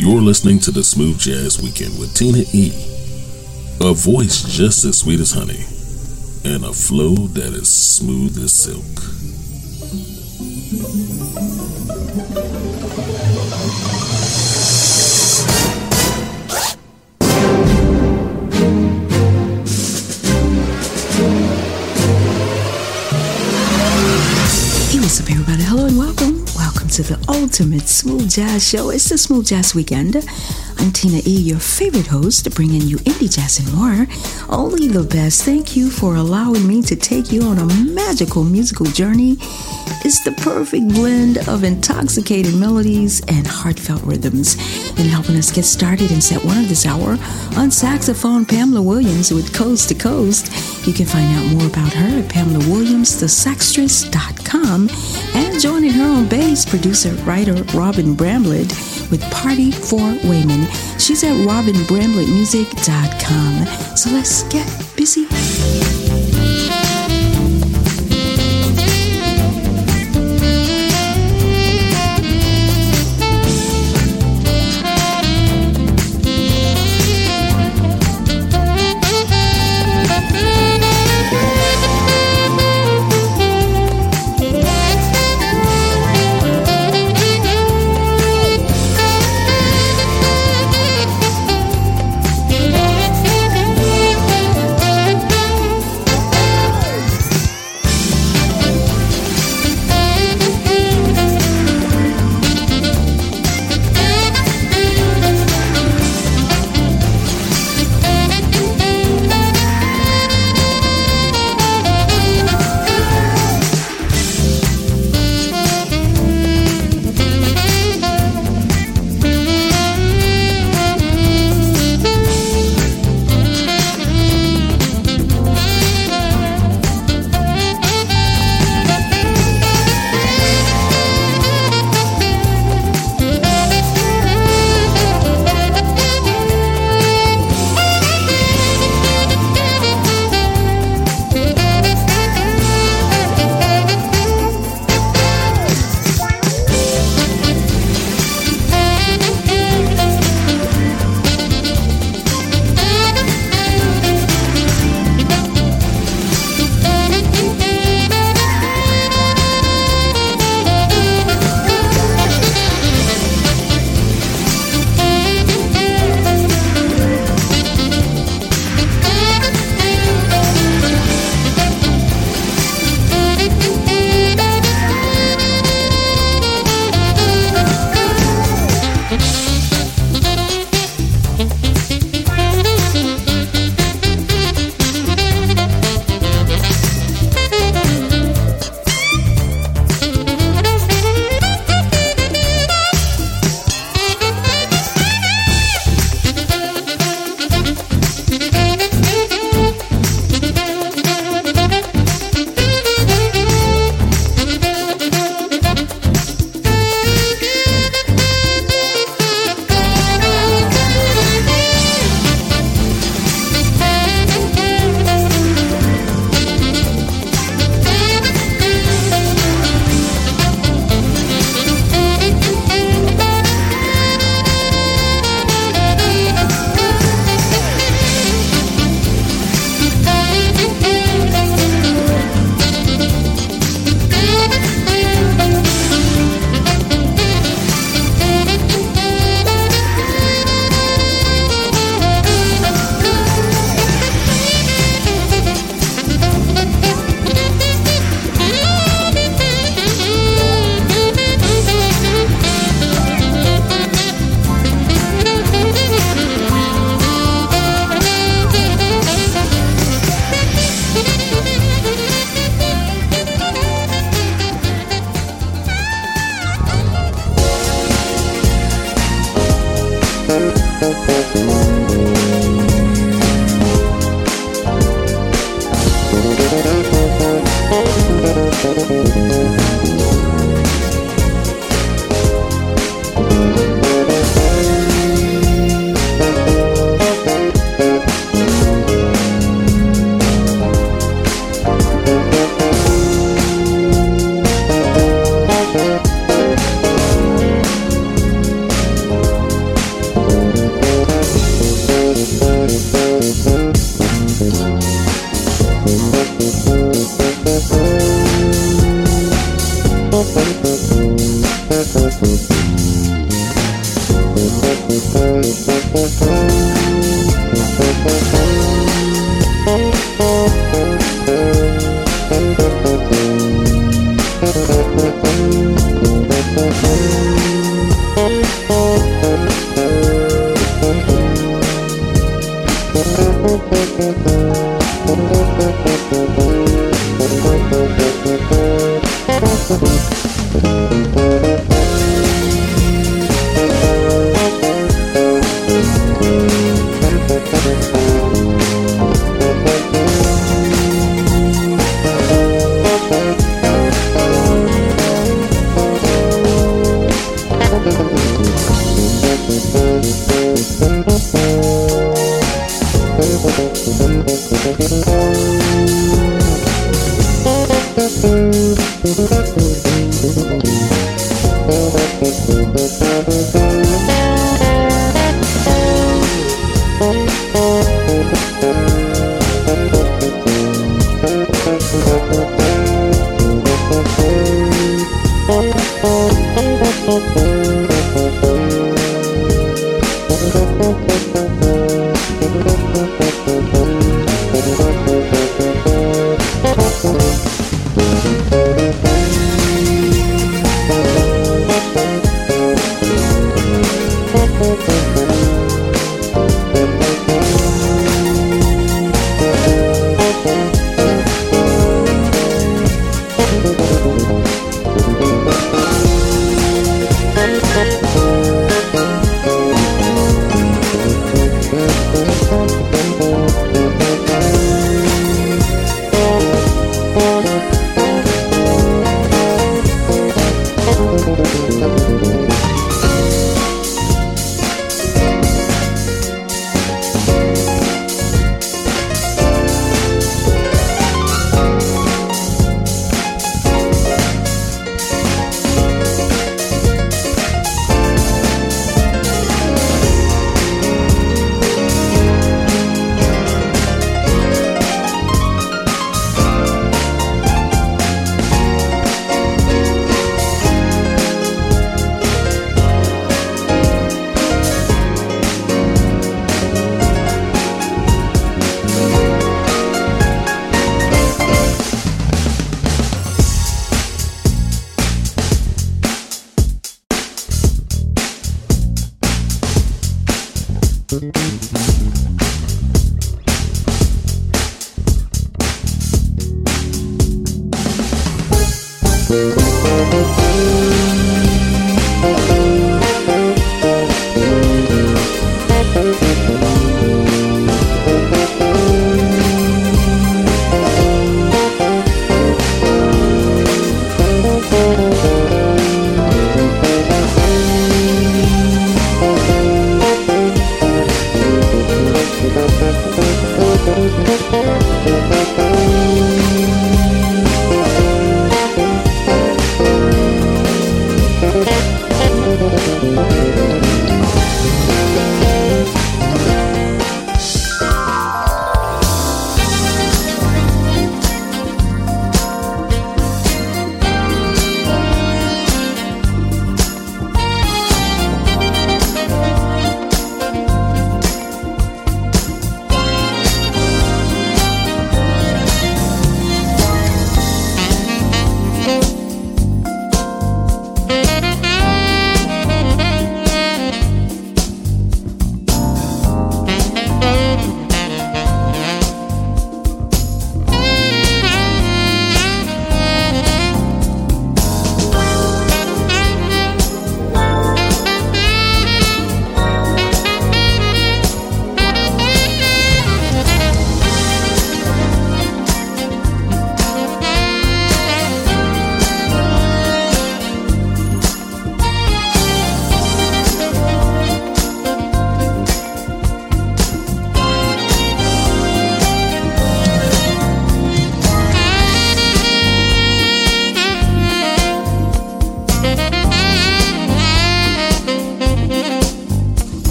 You're listening to the Smooth Jazz Weekend with Tina E. A voice just as sweet as honey, and a flow that is smooth as silk. What's up, everybody? Hello and welcome. Welcome to the ultimate smooth jazz show. It's the Smooth Jazz Weekend. I'm Tina E, your favorite host, bringing you indie jazz and more. Only the best. Thank you for allowing me to take you on a magical musical journey. It's the perfect blend of intoxicating melodies and heartfelt rhythms. And helping us get started in set one of this hour on saxophone, Pamela Williams with Coast to Coast. You can find out more about her at PamelaWilliamsTheSaxtress.com and joining her on bass, producer, writer Robin Bramlett with Party for Wayman. She's at robinbramlettmusic.com. So let's get busy.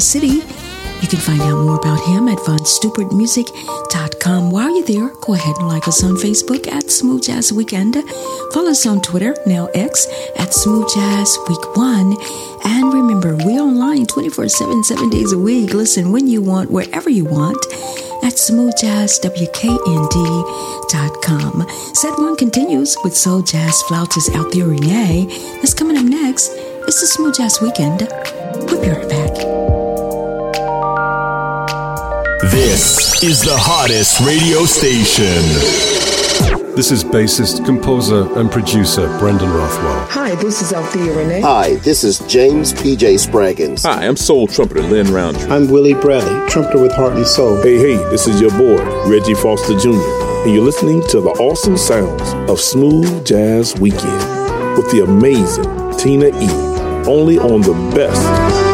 City. You can find out more about him at vonstupartmusic.com. While you're there, go ahead and like us on Facebook at Smooth Jazz Weekend. Follow us on Twitter, now X, at Smooth Jazz Week 1. And remember, we're online 24 7, 7 days a week. Listen when you want, wherever you want at smoothjazzwknd.com. Set one continues with soul jazz flautist Althea Rene. That's coming up next. It's the Smooth Jazz Weekend. We'll back. This is the hottest radio station. This is bassist, composer, and producer Brendan Rothwell. Hi, this is Althea Rene. Hi, this is James P.J. Spraggins. Hi, I'm soul trumpeter Lynn Roundtree. I'm Willie Bradley, trumpeter with Heart and Soul. Hey, hey, this is your boy, Reggie Foster Jr., and you're listening to the awesome sounds of Smooth Jazz Weekend with the amazing Tina E. Only on the best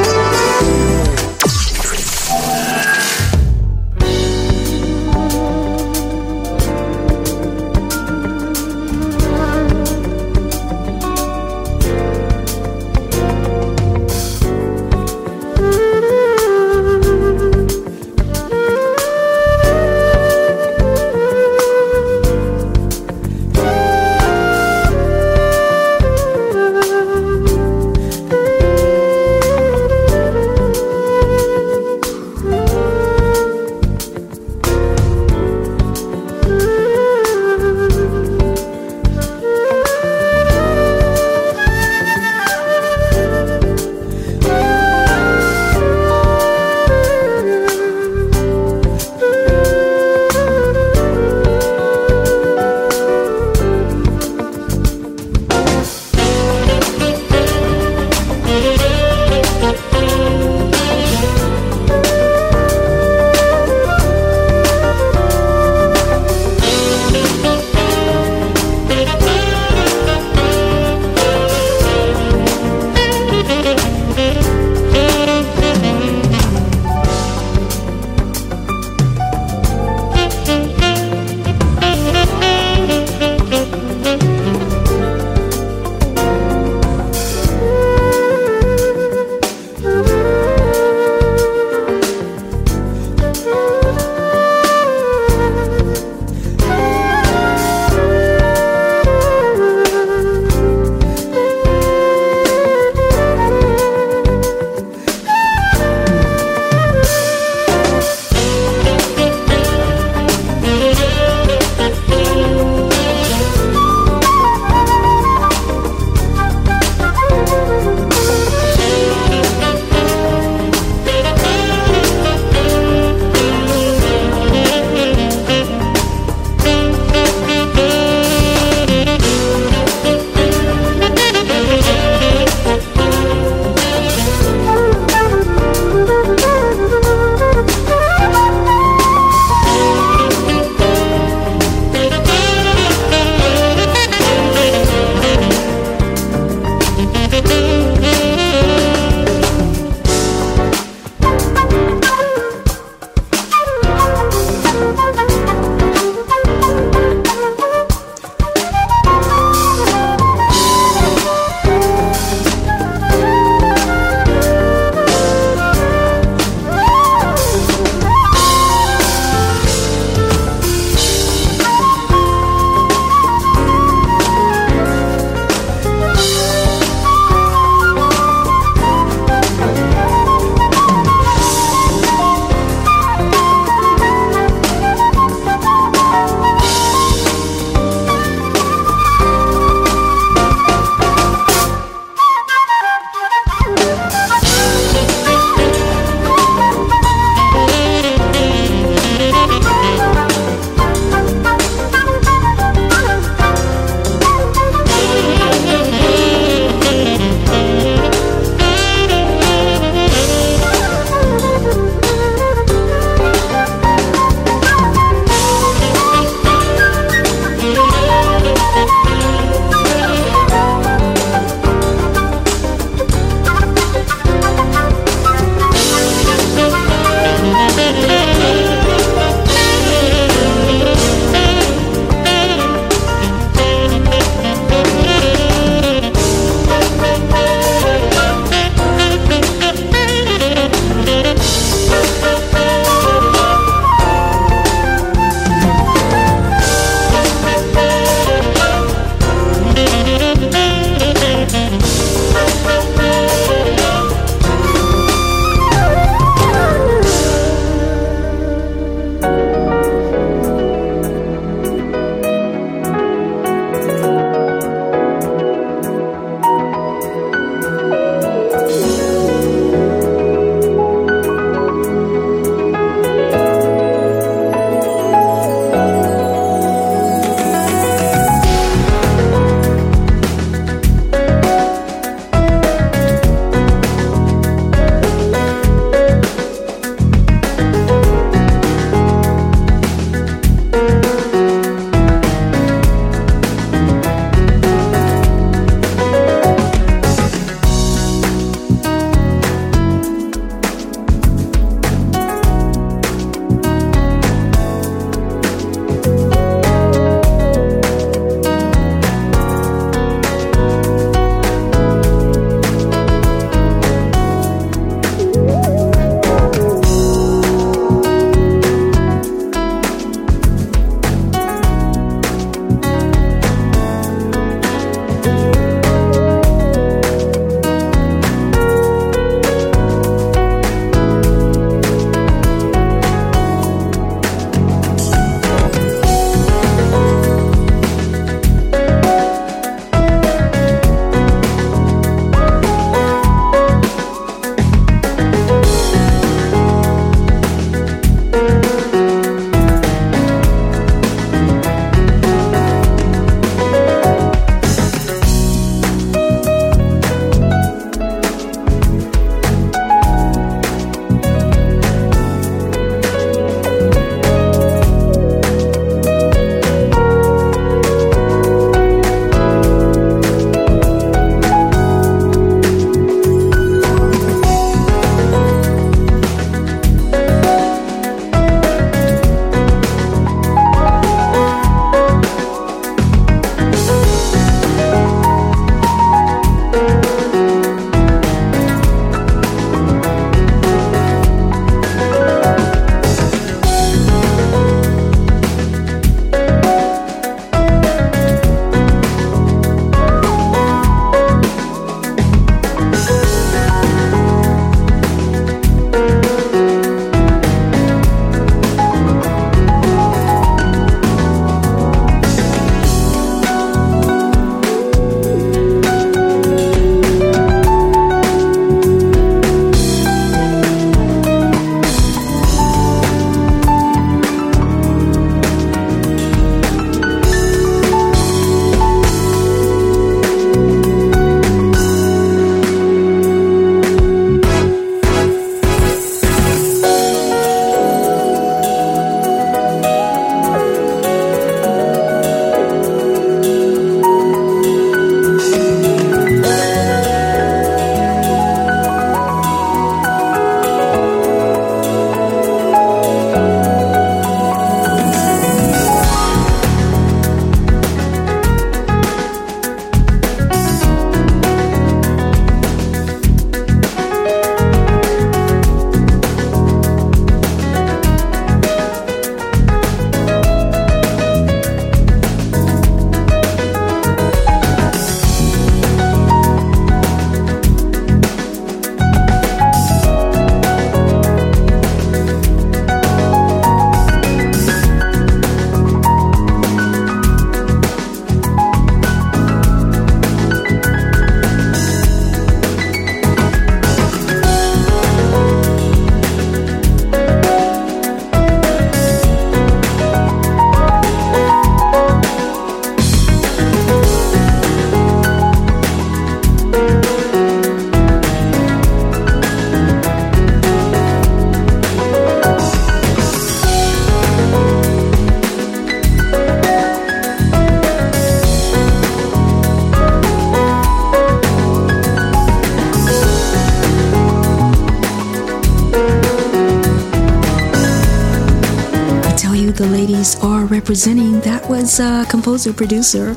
representing, that was uh, composer producer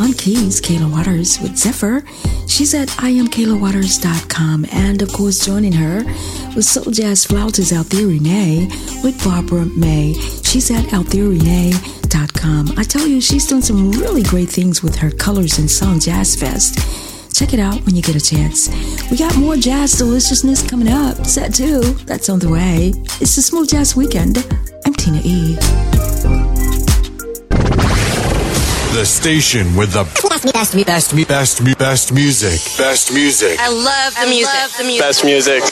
on keys, Kayla Waters with Zephyr. She's at iamkaylawaters.com. And of course, joining her was Soul Jazz Flautist Althea Rene with Barbara Mae. She's at althearenee.com. I tell you, she's done some really great things with her Colors and Sound Jazz Fest. Check it out when you get a chance. We got more jazz deliciousness coming up. Set two, that's on the way. It's the Smooth Jazz Weekend. I'm Tina E. The station with the best, best, best, best, best music. Best music. I love the music. Love the music. Best music.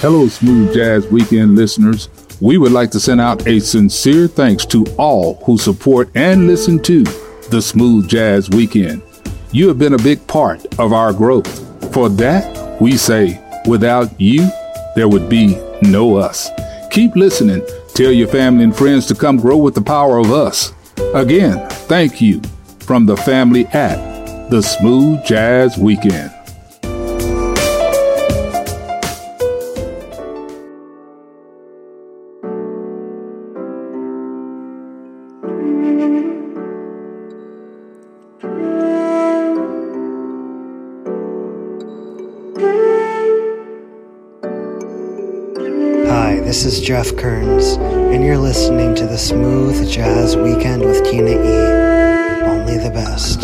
Hello, Smooth Jazz Weekend listeners. We would like to send out a sincere thanks to all who support and listen to the Smooth Jazz Weekend. You have been a big part of our growth. For that, we say, without you, there would be no us. Keep listening. Tell your family and friends to come grow with the power of us. Again, thank you from the family at the Smooth Jazz Weekend. This is Jef Kearns, and you're listening to the Smooth Jazz Weekend with Tina E. Only the best.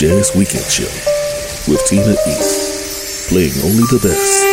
Jazz Weekend Show with Tina E. Playing only the best.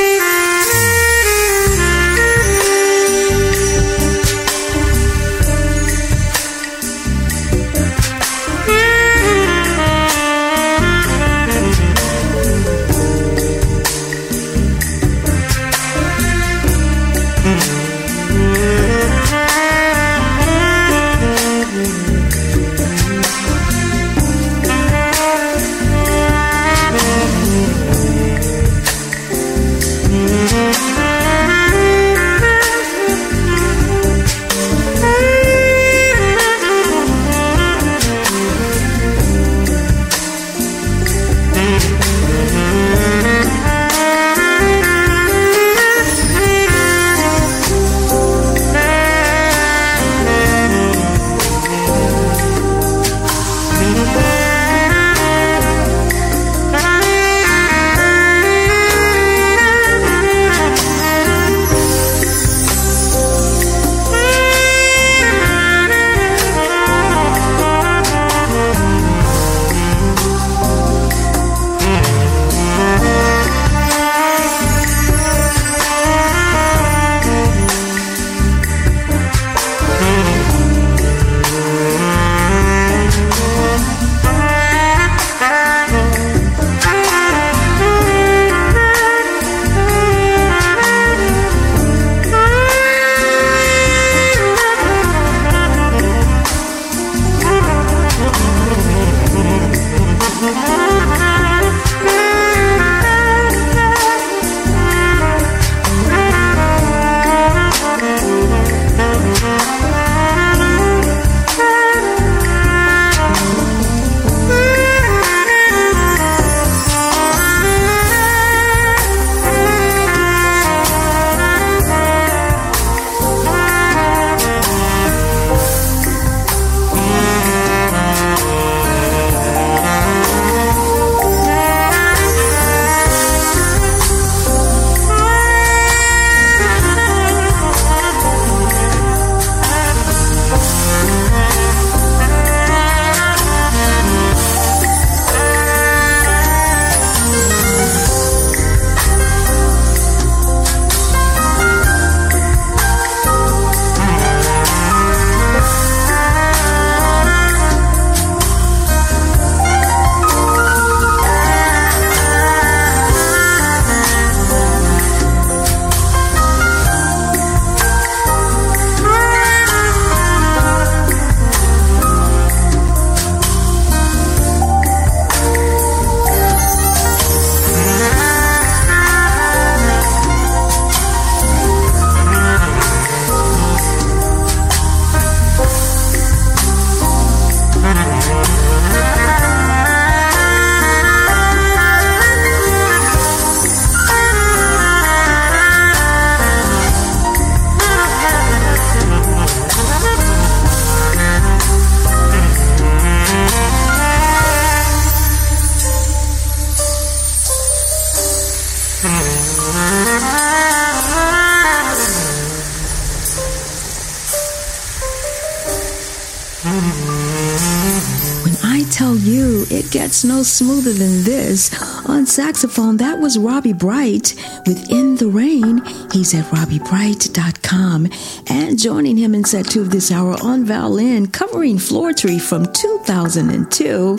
Smoother than this. On saxophone, that was Robby Bright with In the Rain. He's at robbiebright.com. And joining him in set two of this hour on violin, covering Floetry from 2002,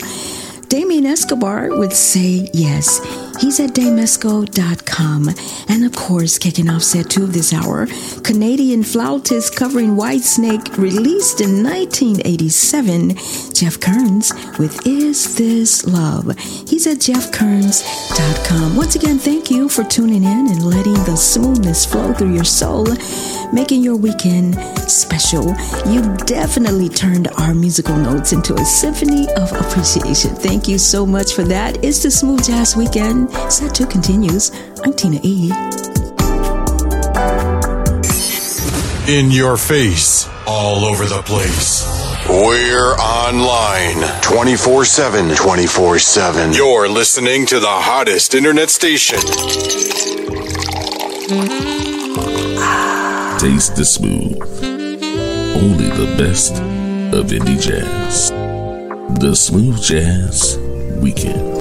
Damien Escobar would Say Yes. He's at damesco.com. And of course, kicking off set two of this hour, Canadian flautist covering Whitesnake, released in 1987, Jef Kearns with Is This Love? He's at jefkearns.com. Once again, thank you for tuning in and letting the smoothness flow through your soul, making your weekend special. You definitely turned our musical notes into a symphony of appreciation. Thank you so much for that. It's the Smooth Jazz Weekend. Set 2 continues. I'm Tina E. In your face, all over the place. We're online 24 7. 24 7. You're listening to the hottest internet station. Mm-hmm. Taste the smooth. Only the best of indie jazz. The Smooth Jazz weekend.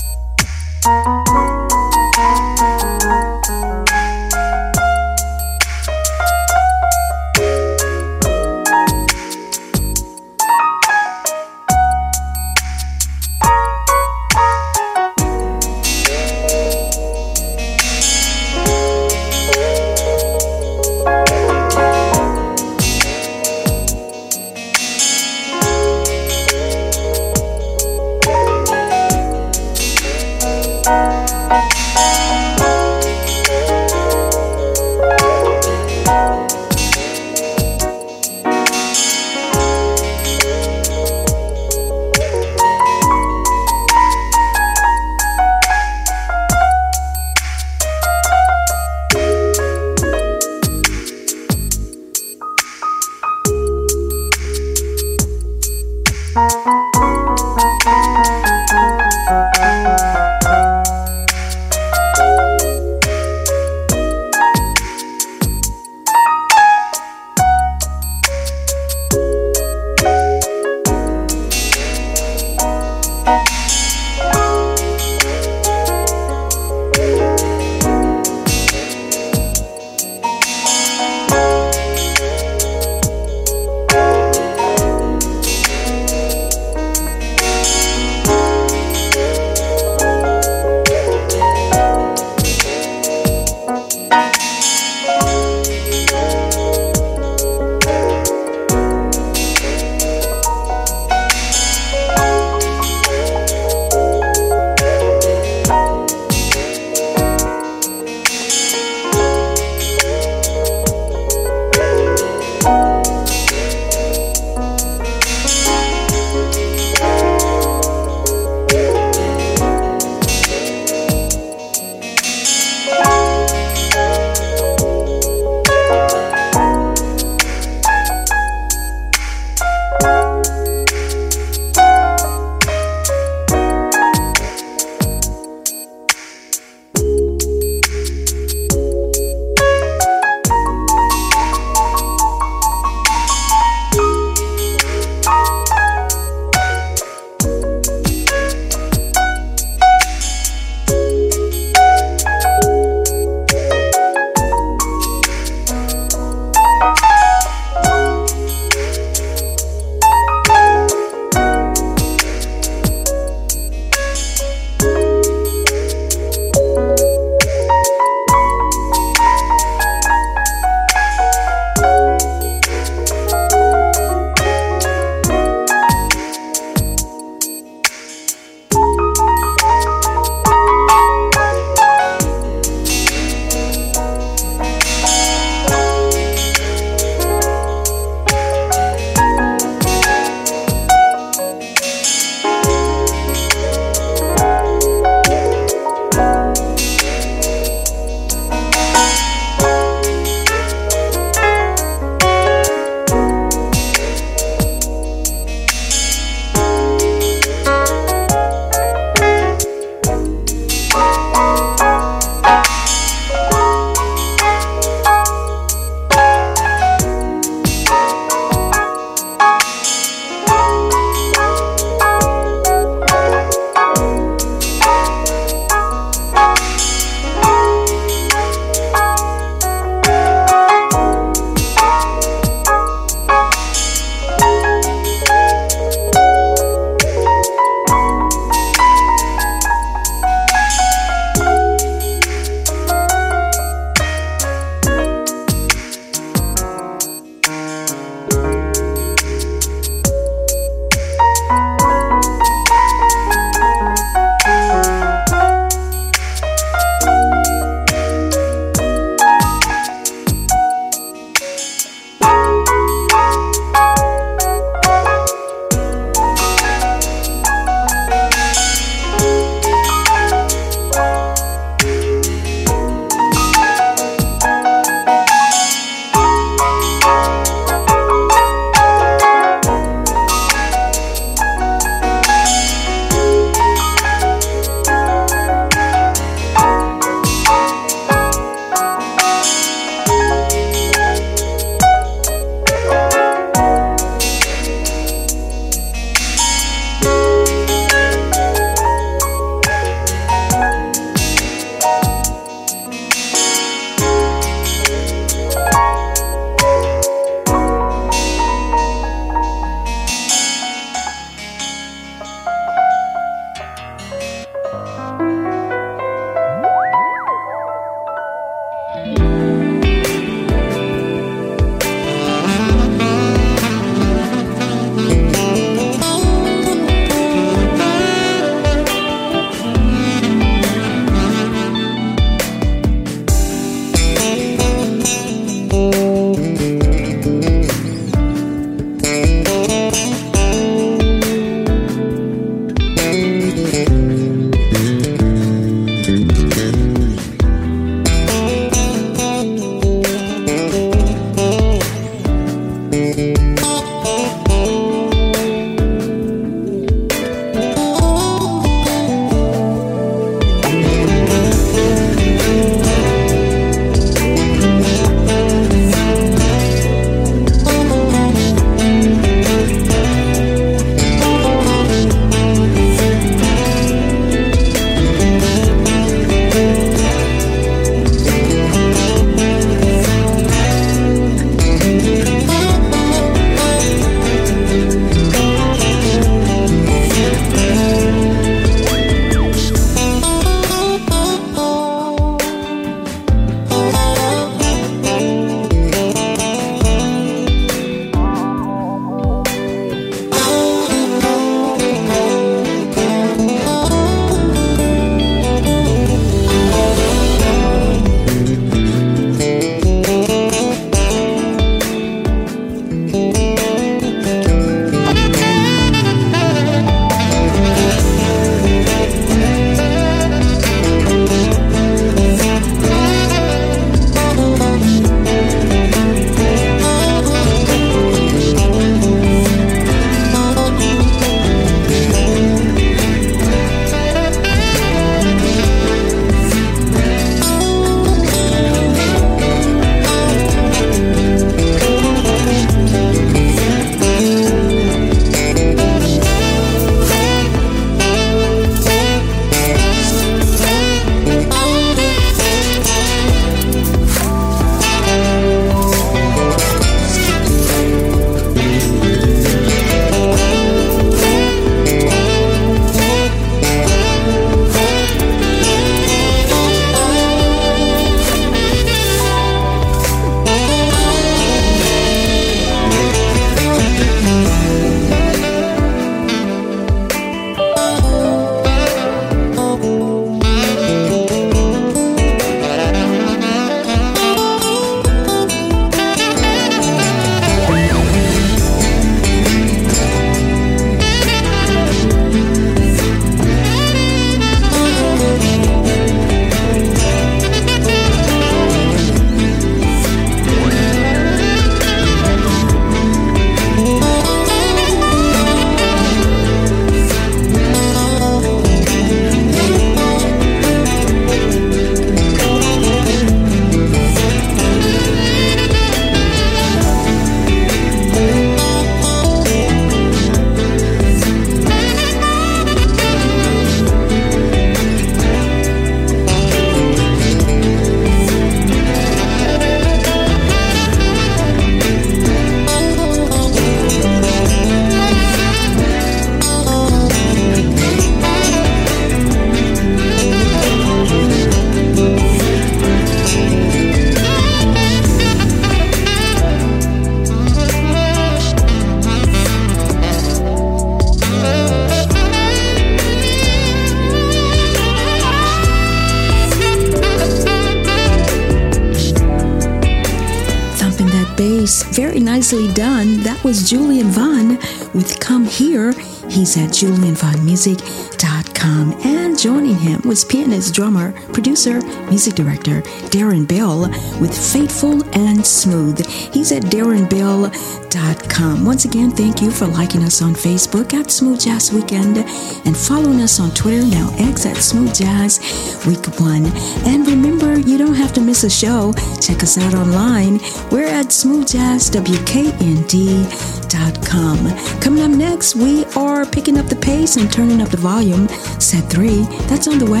Nicely done. That was Julian Vaughn with Come Here. He's at julianvaughnmusic.com. And joining him was pianist, drummer, producer, music director Deron Bell with Faithful and Smooth. He's at deronbell.com. Once again, thank you for liking us on Facebook at Smooth Jazz Weekend and following us on Twitter, now X at Smooth Jazz Week 1. And remember, you don't have to miss a show. Check us out online. We're at smoothjazzwknd.com. Coming up next, we are picking up the pace and turning up the volume. Set 3, that's on the way.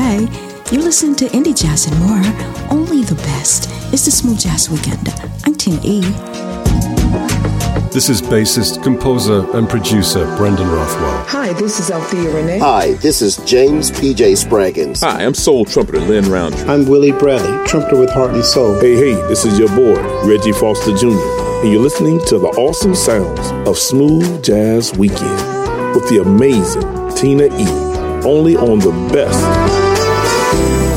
You're listening to Indie Jazz and more. Only the best. It's the Smooth Jazz Weekend. I'm Tina E. This is bassist, composer, and producer Brendan Rothwell. Hi, this is Althea Rene. Hi, this is James P.J. Spraggins. Hi, I'm soul trumpeter Lynn Roundtree. I'm Willie Bradley, trumpeter with Heart and Soul. Hey, hey, this is your boy, Reggie Foster Jr., and you're listening to the awesome sounds of Smooth Jazz Weekend with the amazing Tina E. Only on the best Hi,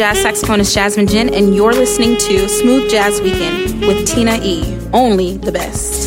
jazz saxophonist Jazmin Ghent, and you're listening to Smooth Jazz Weekend with Tina E. Only the best.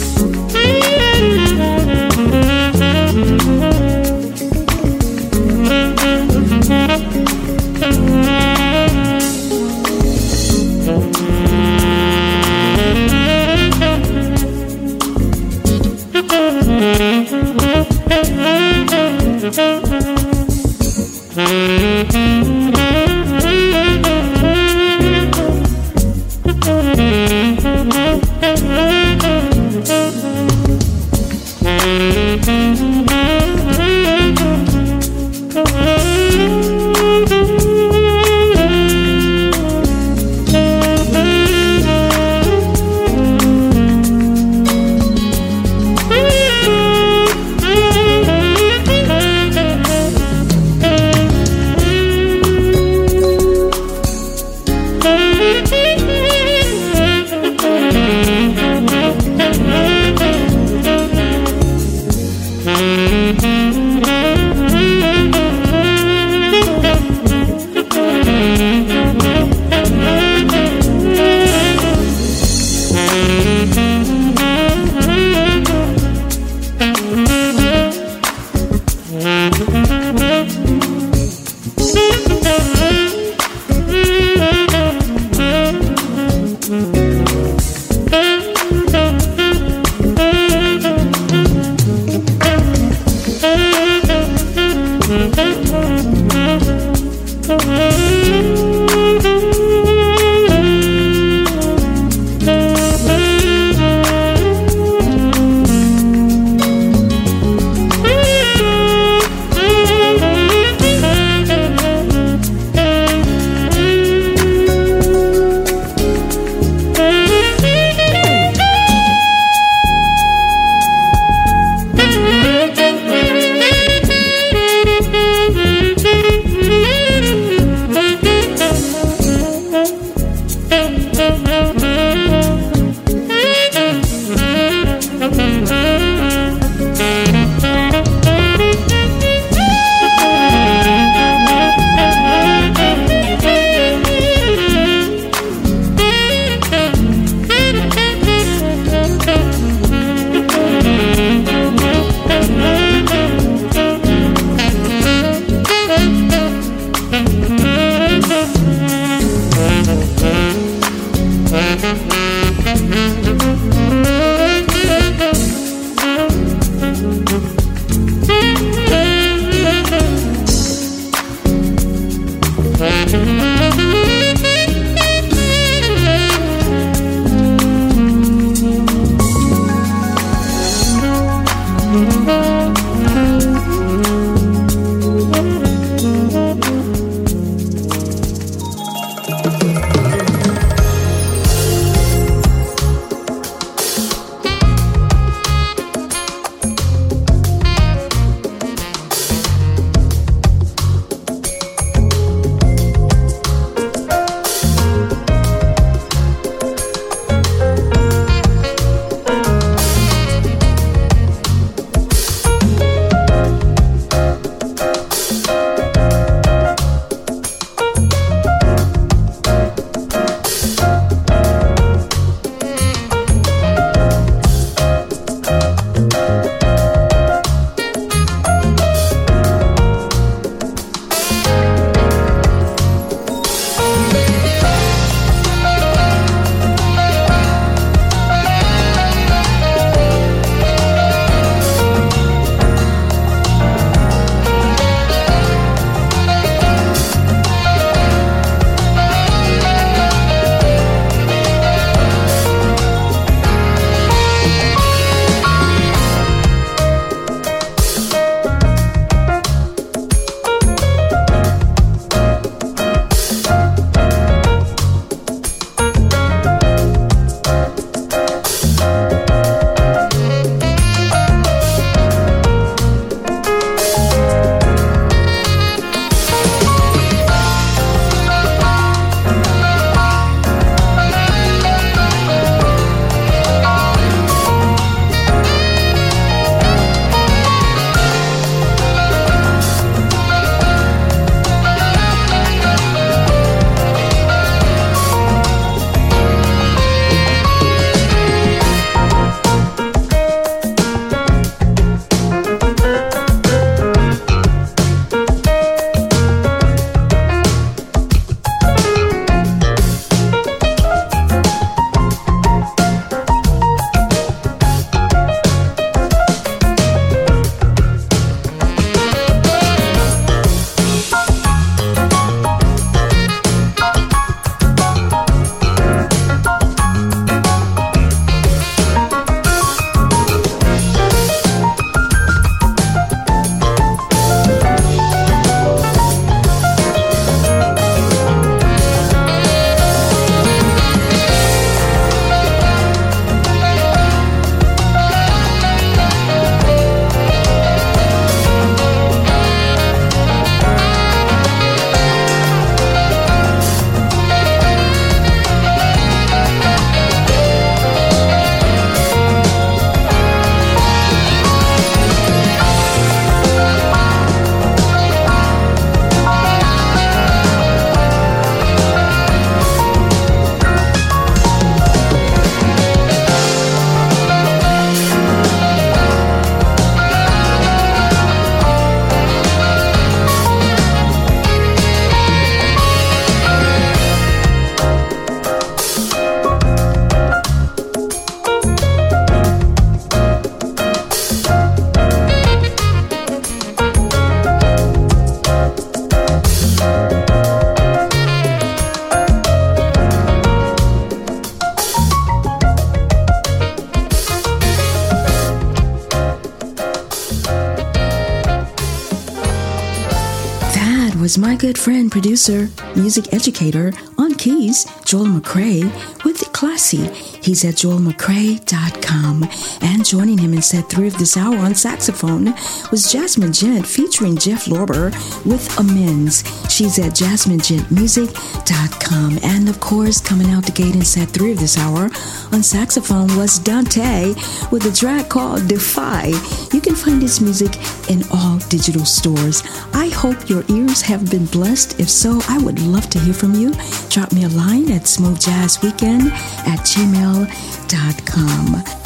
Was my good friend, producer, music educator on keys, Joel McCray, with Klassy. He's at joelmccray.com. And joining him in set three of this hour on saxophone was Jazmin Ghent featuring Jeff Lorber with Amends. She's at jazminghentmusic.com. And of course, coming out the gate in set three of this hour on saxophone was Dante with a track called Defy. You can find his music in all digital stores. I hope your ears have been blessed. If so, I would love to hear from you. Drop me a line at Smooth Jazz Weekend at gmail.com.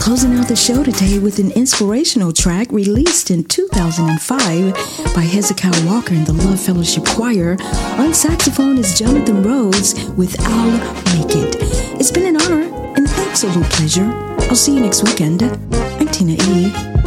Closing out the show today with an inspirational track released in 2005 by Hezekiah Walker and the Love Fellowship Choir. On saxophone is Jonathan Rose with I'll Make It. It's been an honor and absolute pleasure. I'll see you next weekend. I'm Tina E.